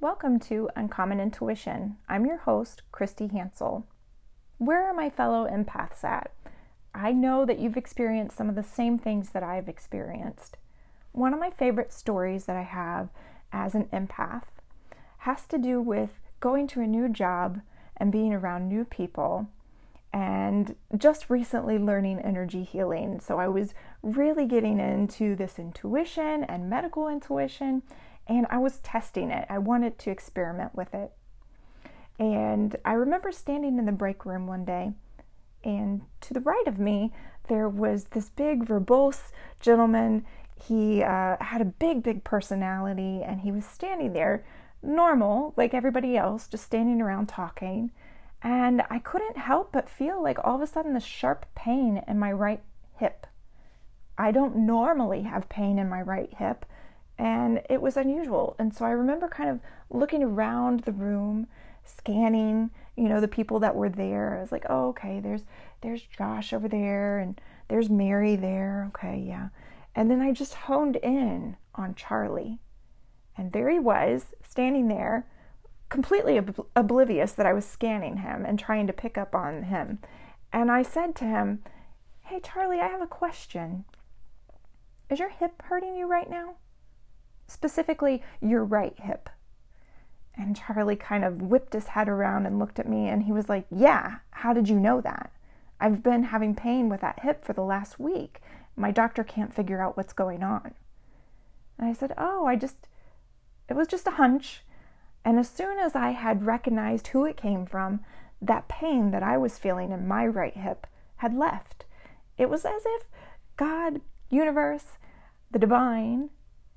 Welcome to Uncommon Intuition. I'm your host, Christy Hansel. Where are my fellow empaths at? I know that you've experienced some of the same things that I've experienced. One of my favorite stories that I have as an empath has to do with going to a new job and being around new people and just recently learning energy healing. So I was really getting into this intuition and medical intuition, and I was testing it. I wanted to experiment with it. And I remember standing in the break room one day, and to the right of me, there was this big, verbose gentleman. He uh, had a big, big personality, and he was standing there, normal, like everybody else, just standing around talking. And I couldn't help but feel like all of a sudden the sharp pain in my right hip. I don't normally have pain in my right hip, and it was unusual. And so I remember kind of looking around the room, scanning, you know, the people that were there. I was like, "Oh, okay, there's there's Josh over there and there's Mary there. Okay, yeah." And then I just honed in on Charlie. And there he was, standing there completely ob- oblivious that I was scanning him and trying to pick up on him. And I said to him, Hey, Charlie, I have a question. Is your hip hurting you right now? Specifically, your right hip. And Charlie kind of whipped his head around and looked at me and he was like, Yeah, how did you know that? I've been having pain with that hip for the last week. My doctor can't figure out what's going on. And I said, Oh, I just, it was just a hunch. And as soon as I had recognized who it came from, that pain that I was feeling in my right hip had left. It was as if God, universe, the divine,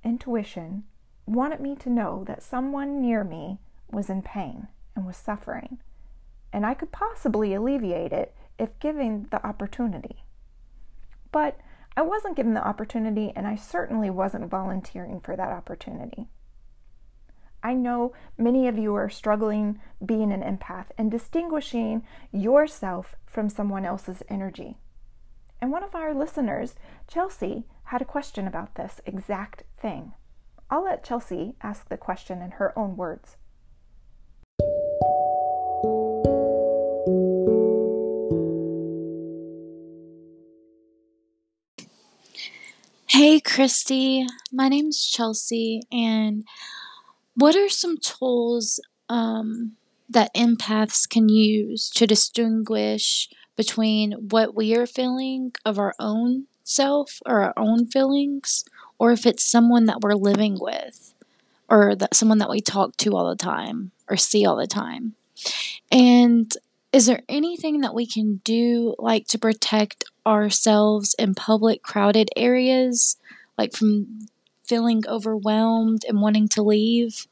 intuition wanted me to know that someone near me was in pain and was suffering, and I could possibly alleviate it if given the opportunity. But I wasn't given the opportunity, and I certainly wasn't volunteering for that opportunity. I know many of you are struggling being an empath and distinguishing yourself from someone else's energy. And one of our listeners, Chelsea, had a question about this exact thing. I'll let Chelsea ask the question in her own words. Hey, Christy. My name's Chelsea, and what are some tools um, that empaths can use to distinguish between what we are feeling of our own self or our own feelings, or if it's someone that we're living with, or that someone that we talk to all the time or see all the time? And is there anything that we can do, like to protect ourselves in public, crowded areas, like from feeling overwhelmed and wanting to leave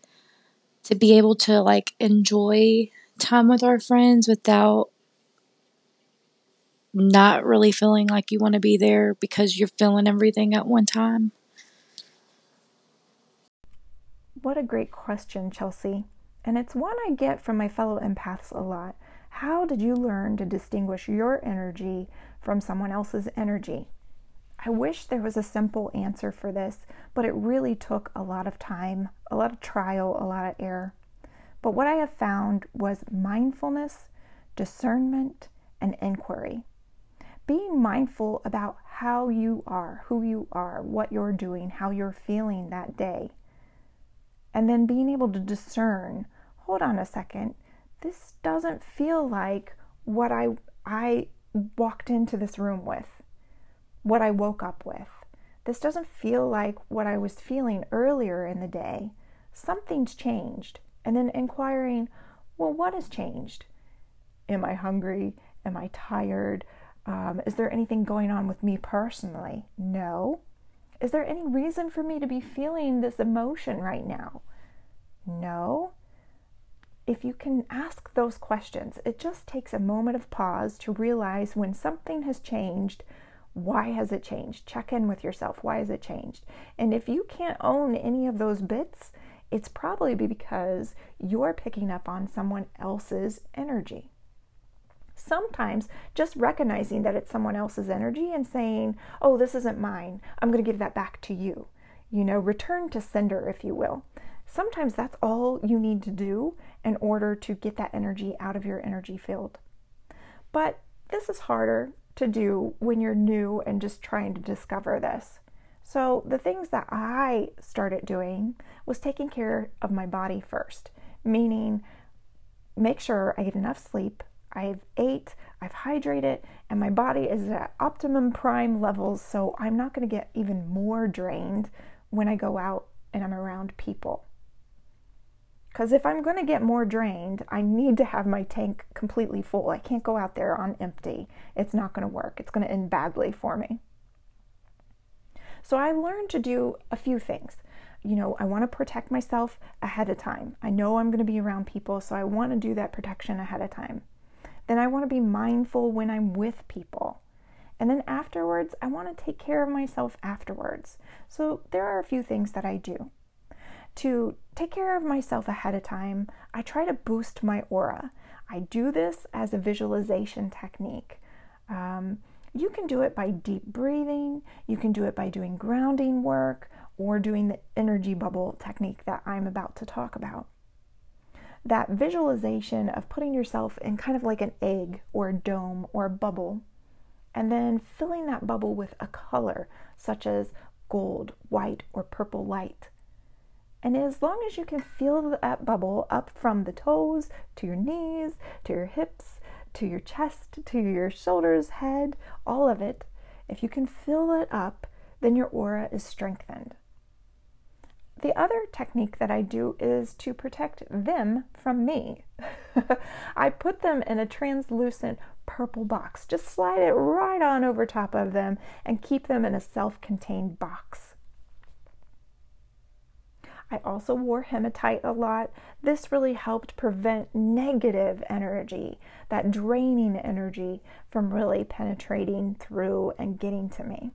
to be able to like enjoy time with our friends without not really feeling like you want to be there because you're feeling everything at one time? What a great question, Chelsea. And it's one I get from my fellow empaths a lot. How did you learn to distinguish your energy from someone else's energy? I wish there was a simple answer for this, but it really took a lot of time, a lot of trial, a lot of error. But what I have found was mindfulness, discernment, and inquiry. Being mindful about how you are, who you are, what you're doing, how you're feeling that day. And then being able to discern hold on a second, this doesn't feel like what I, I walked into this room with what I woke up with. This doesn't feel like what I was feeling earlier in the day. Something's changed. And then inquiring, well, what has changed? Am I hungry? Am I tired? Um, is there anything going on with me personally? No. Is there any reason for me to be feeling this emotion right now? No. If you can ask those questions, it just takes a moment of pause to realize when something has changed why has it changed? Check in with yourself. Why has it changed? And if you can't own any of those bits, it's probably because you're picking up on someone else's energy. Sometimes just recognizing that it's someone else's energy and saying, oh, this isn't mine, I'm going to give that back to you. You know, return to sender, if you will. Sometimes that's all you need to do in order to get that energy out of your energy field. But this is harder to do when you're new and just trying to discover this. So, the things that I started doing was taking care of my body first, meaning make sure I get enough sleep, I've ate, I've hydrated, and my body is at optimum prime levels, so I'm not going to get even more drained when I go out and I'm around people. Because if I'm going to get more drained, I need to have my tank completely full. I can't go out there on empty. It's not going to work. It's going to end badly for me. So I learned to do a few things. You know, I want to protect myself ahead of time. I know I'm going to be around people, so I want to do that protection ahead of time. Then I want to be mindful when I'm with people. And then afterwards, I want to take care of myself afterwards. So there are a few things that I do to take care of myself ahead of time, I try to boost my aura. I do this as a visualization technique. Um, you can do it by deep breathing, you can do it by doing grounding work, or doing the energy bubble technique that I'm about to talk about. That visualization of putting yourself in kind of like an egg or a dome or a bubble, and then filling that bubble with a color such as gold, white, or purple light. And as long as you can feel that bubble up from the toes to your knees, to your hips, to your chest, to your shoulders, head, all of it, if you can fill it up, then your aura is strengthened. The other technique that I do is to protect them from me. I put them in a translucent purple box. Just slide it right on over top of them and keep them in a self contained box. I also wore hematite a lot. This really helped prevent negative energy, that draining energy, from really penetrating through and getting to me.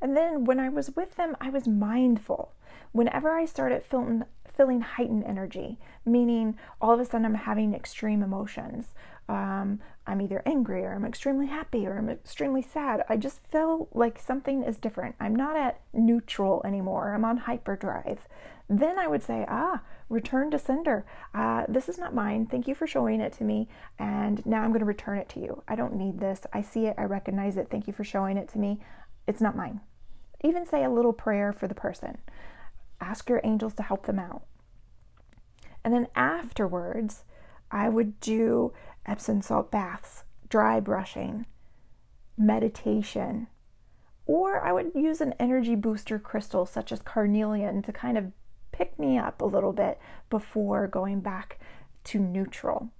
And then when I was with them, I was mindful. Whenever I started feeling, feeling heightened energy, meaning all of a sudden I'm having extreme emotions, um, I'm either angry or I'm extremely happy or I'm extremely sad. I just feel like something is different. I'm not at neutral anymore. I'm on hyperdrive. Then I would say, ah, return to sender. Uh, this is not mine. Thank you for showing it to me. And now I'm going to return it to you. I don't need this. I see it. I recognize it. Thank you for showing it to me. It's not mine. Even say a little prayer for the person. Ask your angels to help them out. And then afterwards, I would do Epsom salt baths, dry brushing, meditation, or I would use an energy booster crystal such as carnelian to kind of pick me up a little bit before going back to neutral.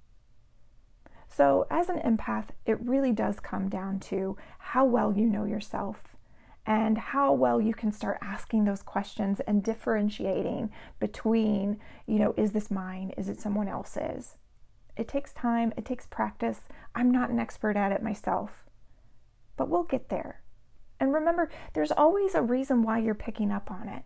So, as an empath, it really does come down to how well you know yourself and how well you can start asking those questions and differentiating between, you know, is this mine? Is it someone else's? It takes time, it takes practice. I'm not an expert at it myself, but we'll get there. And remember, there's always a reason why you're picking up on it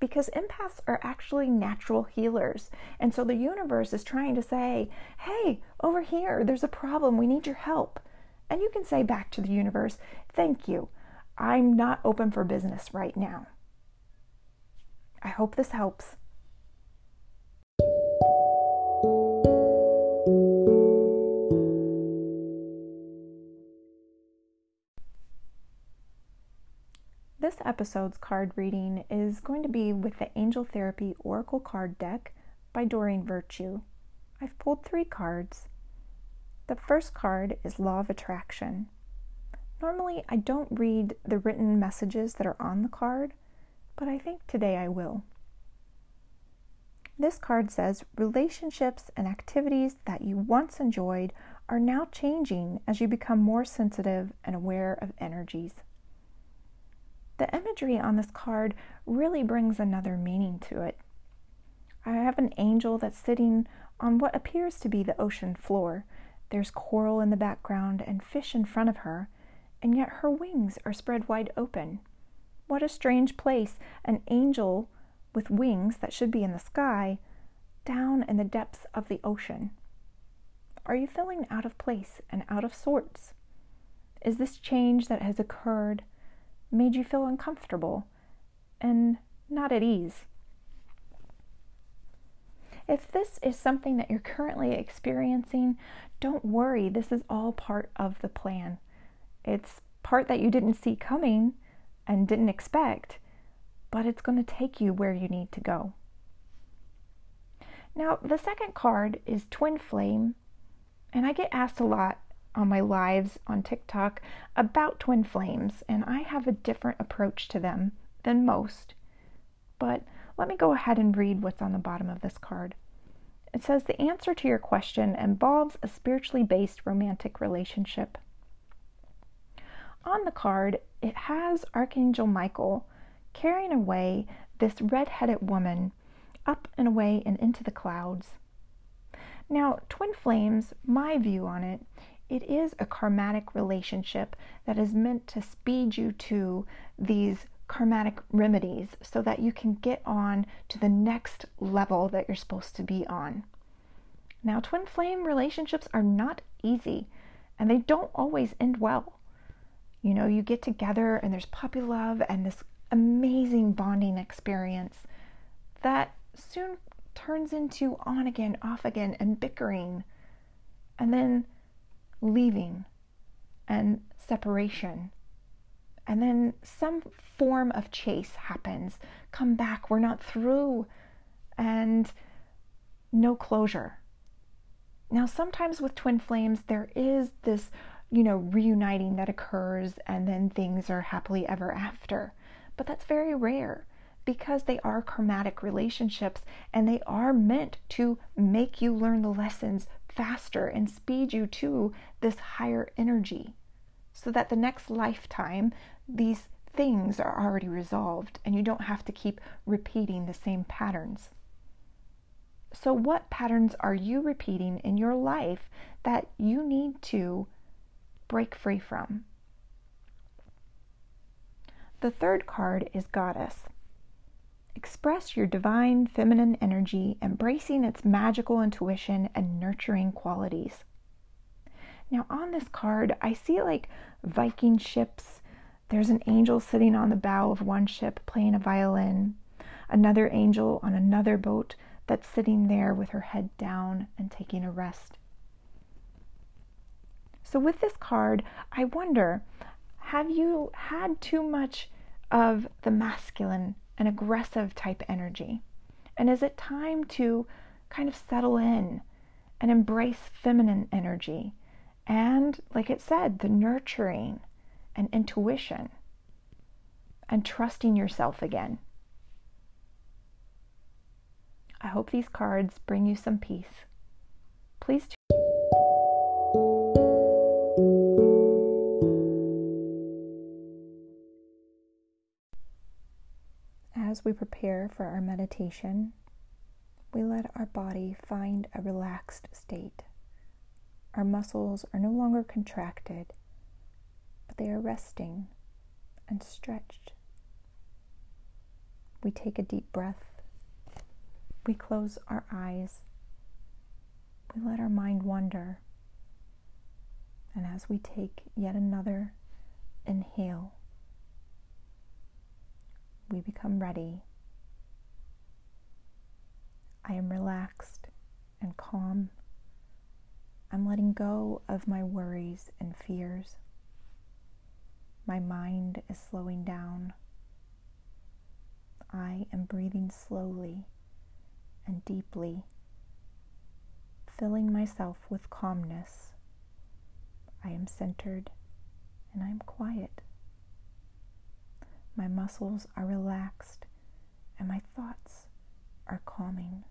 because empaths are actually natural healers. And so the universe is trying to say, hey, over here, there's a problem. We need your help. And you can say back to the universe, thank you. I'm not open for business right now. I hope this helps. Episode's card reading is going to be with the Angel Therapy Oracle card deck by Doreen Virtue. I've pulled three cards. The first card is Law of Attraction. Normally, I don't read the written messages that are on the card, but I think today I will. This card says relationships and activities that you once enjoyed are now changing as you become more sensitive and aware of energies. The imagery on this card really brings another meaning to it. I have an angel that's sitting on what appears to be the ocean floor. There's coral in the background and fish in front of her, and yet her wings are spread wide open. What a strange place, an angel with wings that should be in the sky, down in the depths of the ocean. Are you feeling out of place and out of sorts? Is this change that has occurred made you feel uncomfortable and not at ease. If this is something that you're currently experiencing, don't worry. This is all part of the plan. It's part that you didn't see coming and didn't expect, but it's going to take you where you need to go. Now, the second card is Twin Flame, and I get asked a lot on my lives on TikTok about twin flames, and I have a different approach to them than most. But let me go ahead and read what's on the bottom of this card. It says the answer to your question involves a spiritually based romantic relationship. On the card, it has Archangel Michael carrying away this red headed woman up and away and into the clouds. Now, twin flames, my view on it, it is a karmatic relationship that is meant to speed you to these karmatic remedies so that you can get on to the next level that you're supposed to be on. Now, twin flame relationships are not easy and they don't always end well. You know, you get together and there's puppy love and this amazing bonding experience that soon turns into on again, off again, and bickering, and then leaving and separation. And then some form of chase happens. Come back, we're not through, and no closure. Now, sometimes with twin flames, there is this, you know, reuniting that occurs, and then things are happily ever after. But that's very rare because they are karmatic relationships and they are meant to make you learn the lessons faster and speed you to this higher energy so that the next lifetime these things are already resolved and you don't have to keep repeating the same patterns. So, what patterns are you repeating in your life that you need to break free from? The third card is Goddess. Express your divine feminine energy, embracing its magical intuition and nurturing qualities. Now, on this card, I see like Viking ships. There's an angel sitting on the bow of one ship playing a violin, another angel on another boat that's sitting there with her head down and taking a rest. So, with this card, I wonder have you had too much of the masculine an aggressive type energy? And is it time to kind of settle in and embrace feminine energy? And, like it said, the nurturing and intuition and trusting yourself again. I hope these cards bring you some peace. Please as we prepare for our meditation, we let our body find a relaxed state. Our muscles are no longer contracted, but they are resting and stretched. We take a deep breath. We close our eyes. We let our mind wander. And as we take yet another inhale, we become ready. I am relaxed and calm. I'm letting go of my worries and fears. My mind is slowing down. I am breathing slowly and deeply, filling myself with calmness. I am centered and I am quiet. My muscles are relaxed and my thoughts are calming.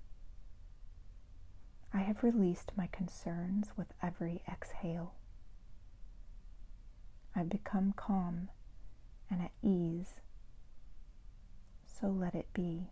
I have released my concerns with every exhale. I've become calm and at ease, so let it be.